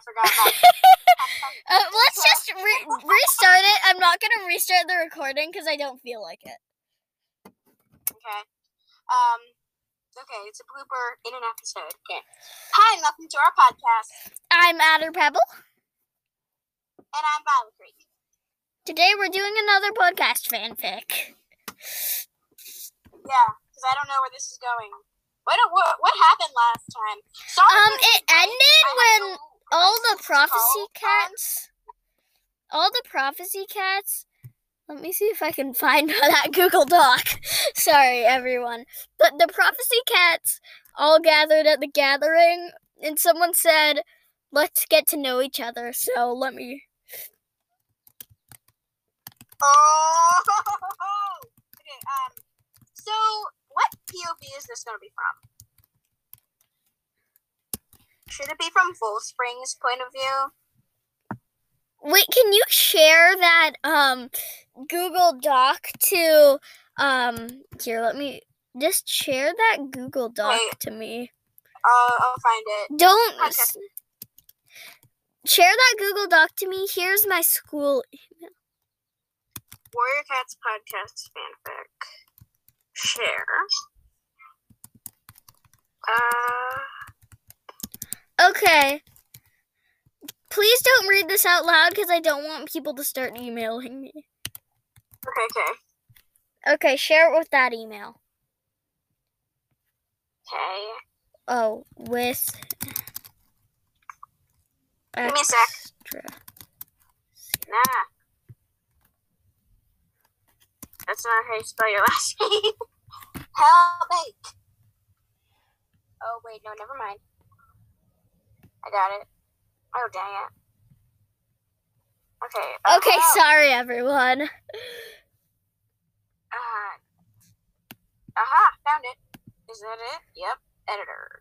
dang it, I forgot about Uh, let's just re- restart it. I'm not gonna restart the recording because I don't feel like it. Okay. Um. Okay, it's a blooper in an episode. Okay. Hi, and welcome to our podcast, I'm Adder Pebble. and I'm Violet Creek. Today we're doing another podcast fanfic. Yeah, because I don't know where this is going. What what, what happened last time? Sorry. Um, it ended when all the prophecy cats, all the prophecy cats. Let me see if I can find that Google Doc. Sorry, everyone. But the prophecy cats all gathered at the gathering, and someone said, "Let's get to know each other." So let me. Oh. okay. Um. So, what POV is this going to be from? Should it be from Full Spring's point of view? Wait, can you share that um Google Doc to um here, let me just share that Google Doc Wait. to me. Uh, I'll find it. Don't s- share that Google Doc to me. Here's my school. Warrior Cats podcast fanfic. Share. Uh. Okay. Please don't read this out loud because I don't want people to start emailing me. Okay. Okay. Okay, share it with that email. Okay. Oh, with Give me a sec. Nah. That's not how you spell your last name. Help me. Oh wait, no, never mind. I got it. Oh dang it. Okay. uh, Okay, sorry everyone. Uh, aha, found it. Is that it? Yep. Editor.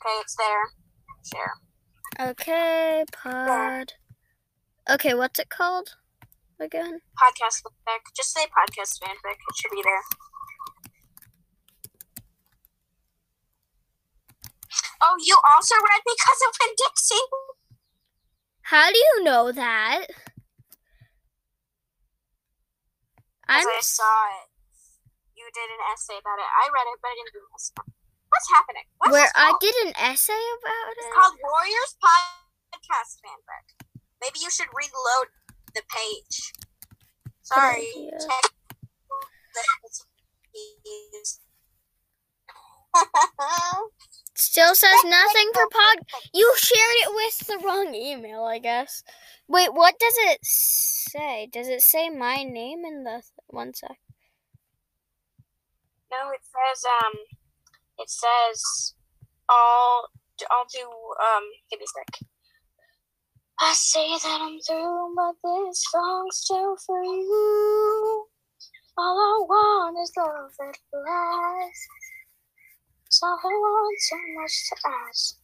Okay, it's there. Share. Okay, pod. Okay, what's it called again? Podcast fanfic. Just say podcast fanfic. It should be there. Oh, you also read because of Winn Dixie? How do you know that? I'm I saw it. You did an essay about it. I read it, but I didn't do an essay. What's happening? What's where I did an essay about It's it. It's called Warriors Podcast Fanfic. Maybe you should reload the page. Sorry. Still says nothing for pod. You shared it with the wrong email, I guess. Wait, what does it say? Does it say my name in the one sec? No, it says um, it says I'll I'll do um. Give me a sec. I say that I'm through, but this song's still for you. All I want is love that lasts. So want so much to ask.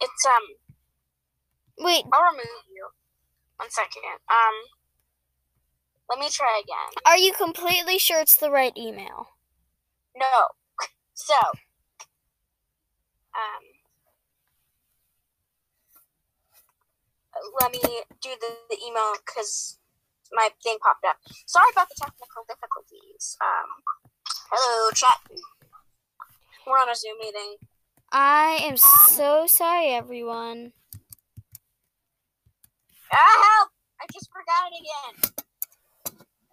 It's um. Wait, I'll remove you. One second. Um. Let me try again. are you completely sure it's the right email? No. So, um, let me do the, the email because my thing popped up. Sorry about the technical difficulties. Um, hello, chat. We're on a Zoom meeting. I am so sorry, everyone. Ah, help! I just forgot it again.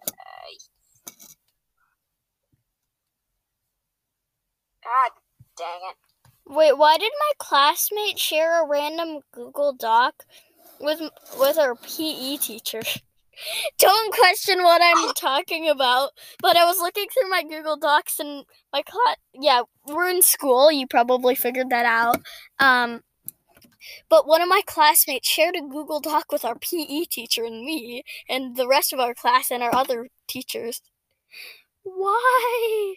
Uh, God dang it. Wait, why did my classmate share a random Google Doc with with our PE teacher? Don't question what I'm talking about, but I was looking through my Google Docs and my class. Yeah, we're in school. You probably figured that out. Um, but one of my classmates shared a Google Doc with our PE teacher and me, and the rest of our class and our other teachers. Why?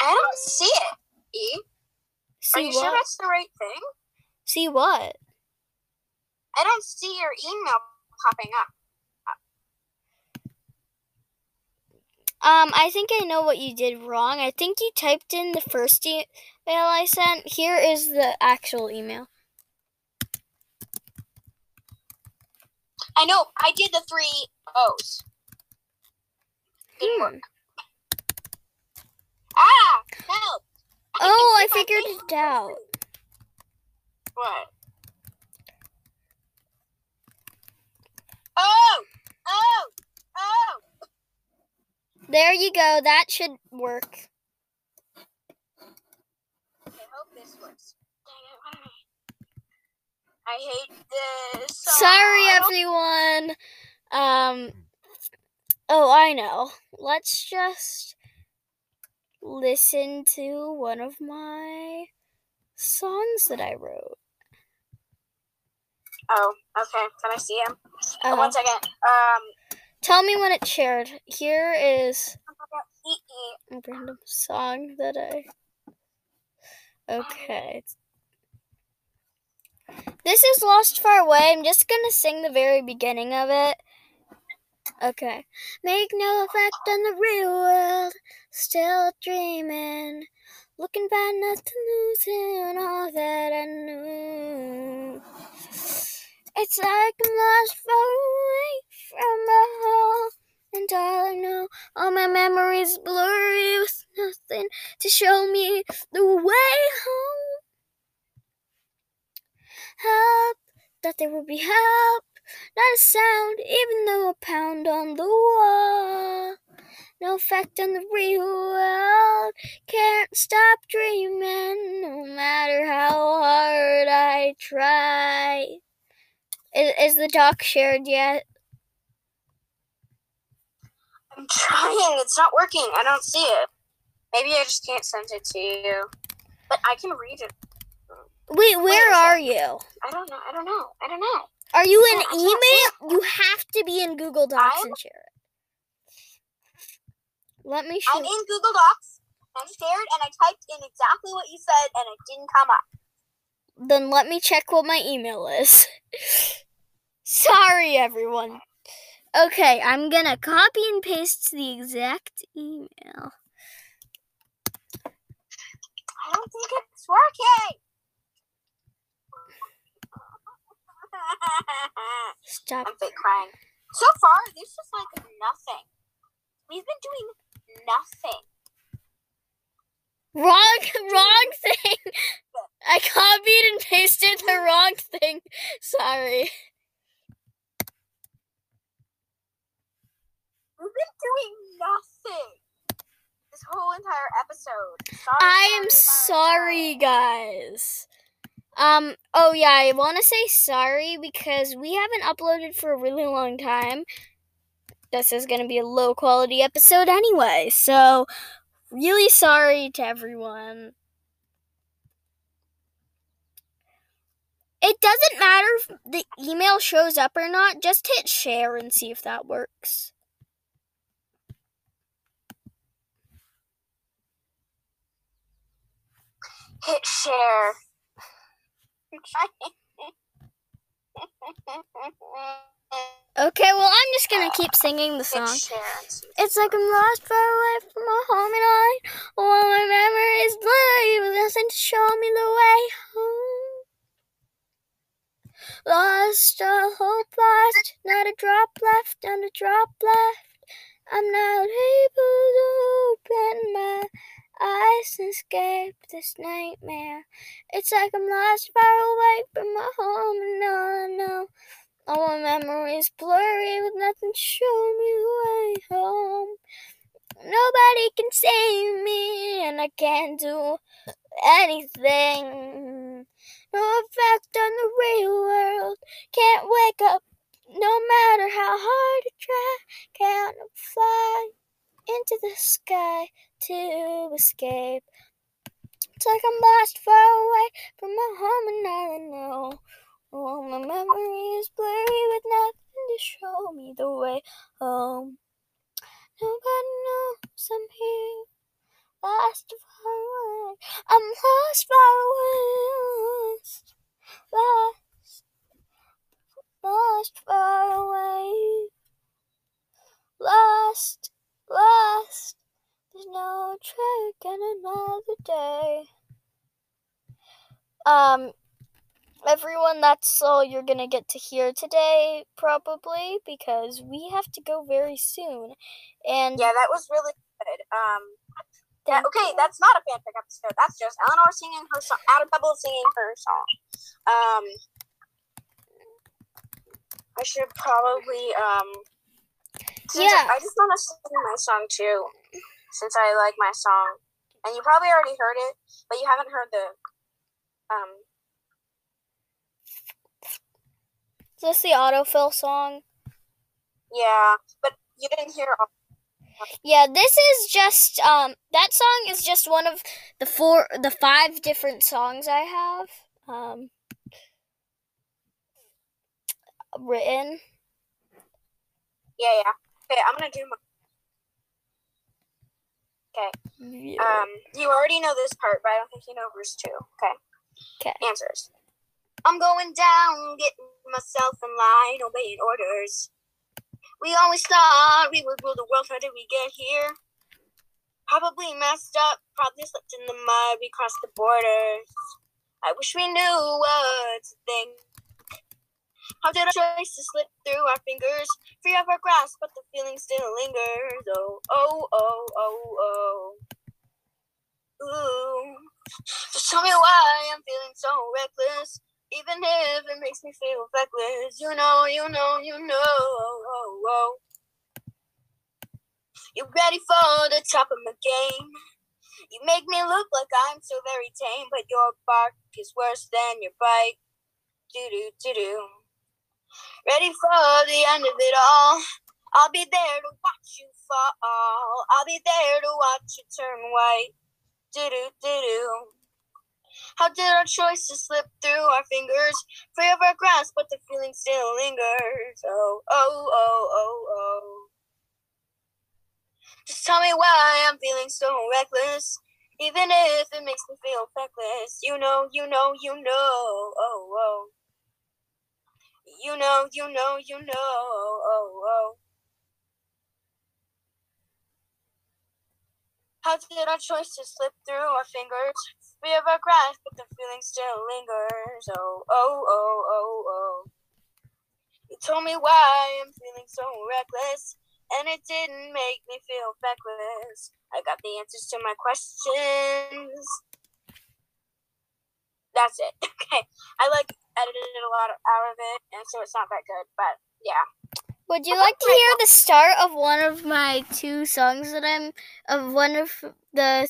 I don't see it. E, See are you what? sure that's the right thing? See what? I don't see your email popping up. Um, I think I know what you did wrong. I think you typed in the first email I sent. Here is the actual email. I know. I did the three O's. Didn't work. Ah! Help! I oh, I figured it out. What? There you go. That should work. I hope this works. Dang it, why don't I- I hate this. so Sorry, everyone. Um. Oh, I know. Let's just listen to one of my songs that I wrote. Oh, okay. Can I see him? Uh, One second. Um. Tell me when it's shared. Here is a random song that I. Okay. This is Lost Far Away. I'm just gonna sing the very beginning of it. Okay. Make no effect on the real world. Still dreaming. Looking back, nothing losing all that I knew. It's like I'm lost far And all I know, all my memories blurry with nothing to show me the way home. Help, thought there would be help, not a sound, even though a pound on the wall. No effect on the real world, can't stop dreaming, no matter how hard I try. Is, is the doc shared yet? I'm trying. It's not working. I don't see it. Maybe I just can't send it to you. But I can read it. Wait, where are you? I don't know. I don't know. I don't know. Are you in Yeah, I can't email? You have to be in Google Docs I'm- and share it. Let me show. I'm in Google Docs. I shared and I typed in exactly what you said and it didn't come up. Then let me check what my email is. Sorry, everyone. Okay, I'm gonna copy and paste the exact email. I don't think it's working. Stop. I'm fake crying. So far, there's just like nothing. We've been doing nothing. Wrong, wrong thing. I copied and pasted the wrong thing. Sorry. We've been doing nothing. This whole entire episode. Sorry, I am sorry, sorry, guys. Um, oh yeah, I want to say sorry because we haven't uploaded for a really long time. This is going to be a low quality episode anyway, so really sorry to everyone. It doesn't matter if the email shows up or not, just hit share and see if that works. Hit share. Uh, okay, well, I'm just to keep singing the song. Hit share. and see. It's like I'm lost far away from my home and I all my memories blurry with nothing to show me the way home. Lost, all hope lost, not a drop left, not a drop left. I'm not able to open my eyes and escape this nightmare. It's like I'm lost far away from my home and all I know. All my memories blurry with nothing show me the way home. Nobody can save me, and I can't do anything. No effect on the real world. Can't wake up, no matter how hard I try. Can't fly into the sky to escape. It's like I'm lost far away from my home, and all I know. All my memories blurry with nothing to show me the way home. Nobody knows I'm here, lost far away. I'm lost far away, lost, lost, lost far away, lost, lost. There's no trick in another day. Um, everyone, you're gonna get to hear today, probably, because we have to go very soon. And Yeah, that was really good. Um, thank okay, you. that's not a fanfic episode. That's just Eleanor singing her song. Adder Pebble singing her song. Um, I should probably um. Yeah. I just want to sing my song too, since I like my song, and you probably already heard it, but you haven't heard the um. Is this the autofill song? Yeah, but you didn't hear. Yeah, this is just um that song is just one of the four the five different songs I have um written. Yeah, yeah. Okay, I'm gonna do my. Okay. Um, you already know this part, but I don't think you know verse two. Okay. Okay. Answers. I'm going down, getting myself in line, obeying orders. We always thought we would rule the world. How did we get here? Probably messed up. Probably slipped in the mud. We crossed the borders. I wish we knew what to think. How did our choices slip through our fingers? Free of our grasp, but the feeling still lingers. Oh, oh, oh, oh, oh. Ooh. Just tell me why I'm feeling so reckless. Even if it makes me feel feckless. You know, you know, you know. Oh, oh, oh. You ready for the top of my game? You make me look like I'm so very tame, but your bark is worse than your bite. Do do do do. Ready for the end of it all. I'll be there to watch you fall. I'll be there to watch you turn white. Do do do do. How did our choices slip through our fingers? Free of our grasp, but the feeling still lingers. Oh, oh, oh, oh, oh. Just tell me why I'm feeling so reckless. Even if it makes me feel feckless. You know, you know, you know. Oh, oh. You know, you know, you know. Oh, oh. How did our choices slip through our fingers? Free of our grasp, but the feeling still lingers. Oh, oh, oh, oh, oh. You told me why I'm feeling so reckless, and it didn't make me feel feckless. I got the answers to my questions. That's it. Okay. I like edited a lot out of it, and so it's not that good, but yeah. Would you like to hear the start of one of my two songs that I'm of one of the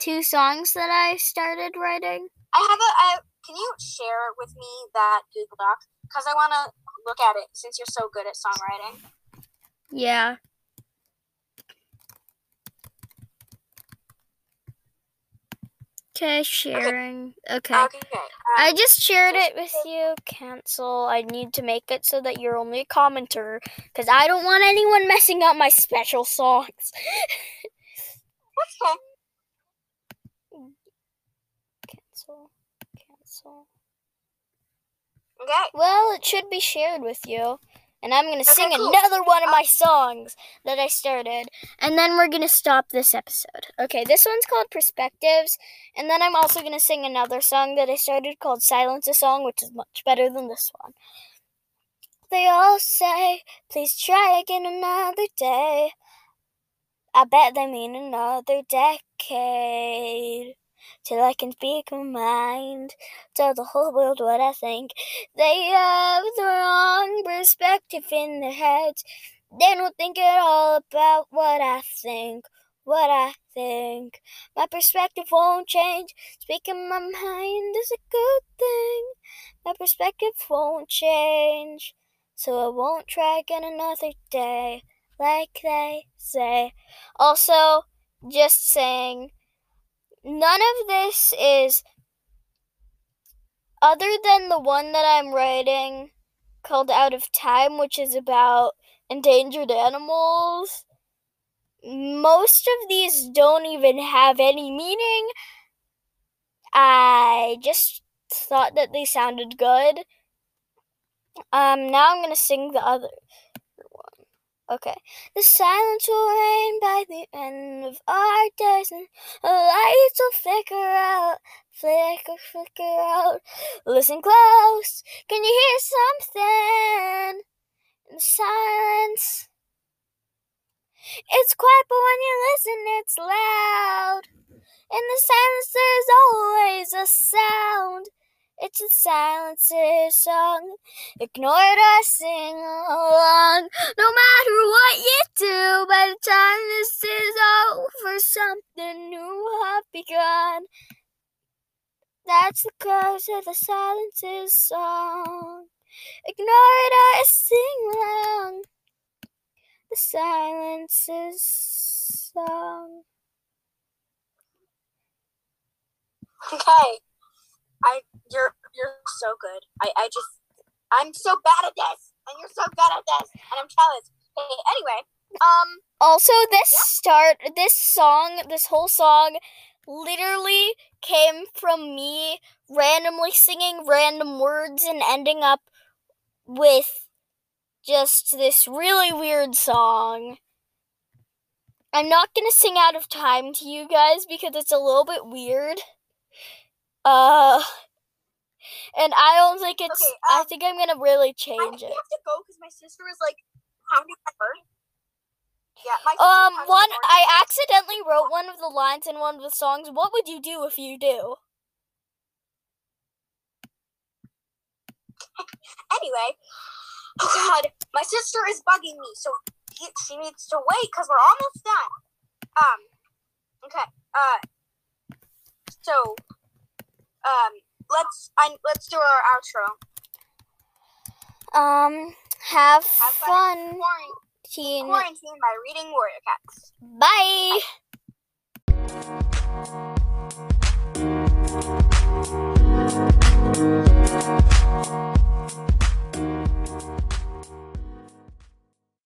two songs that I started writing? I have a. I, can you share with me that Google Doc? Because I want to look at it since you're so good at songwriting. Yeah. Okay, sharing. Okay. Okay. Um, I just shared it with you. Cancel. I need to make it so that you're only a commenter because I don't want anyone messing up my special songs. What's okay. Cancel. Okay. Well, it should be shared with you. And I'm going to Okay, sing cool. another one of uh, my songs that I started. And then we're going to stop this episode. Okay, this one's called Perspectives. And then I'm also going to sing another song that I started called Silence a Song, which is much better than this one. They all say, please try again another day. I bet they mean another decade. Till I can speak my mind, tell the whole world what I think. They have the wrong perspective in their heads. They don't think at all about what I think, what I think. My perspective won't change. Speaking my mind is a good thing. My perspective won't change. So I won't try again another day, like they say. Also, just saying, none of this is other than the one that I'm writing called Out of Time, which is about endangered animals. Most of these don't even have any meaning. I just thought that they sounded good. Um, now I'm gonna sing the other. Okay. The silence will reign by the end of our days, and the lights will flicker out, flicker, flicker out. Listen close. Can you hear something in the silence? It's quiet, but when you listen, it's loud. In the silence, there's always a sound. It's a silence's song. Ignore it or sing along. No matter what you do, by the time this is over, something new have begun. That's the cause of the silence's song. Ignore it or sing along. The silence's song. Okay. I you're you're so good. I I just I'm so bad at this, and you're so good at this, and I'm jealous. Hey, anyway, um, Also, this start, this song, this whole song literally came from me randomly singing random words and ending up with just this really weird song. I'm not to sing out of time to you guys because it's a little bit weird. Uh and I don't think it's Okay, I um, think I'm to really I change have it. to go because my sister is like pounding my heart. Yeah, my Um, one. I accidentally wrote one of the lines in one of the songs. What would you do if you do? Anyway, oh God, my sister is bugging me, so he- she needs to wait because we're almost done. Um, okay. Uh, so, um, let's I, let's do our outro. Um, have, Have fun, Quarantine, teen. quarantine by reading Warrior Cats. Bye.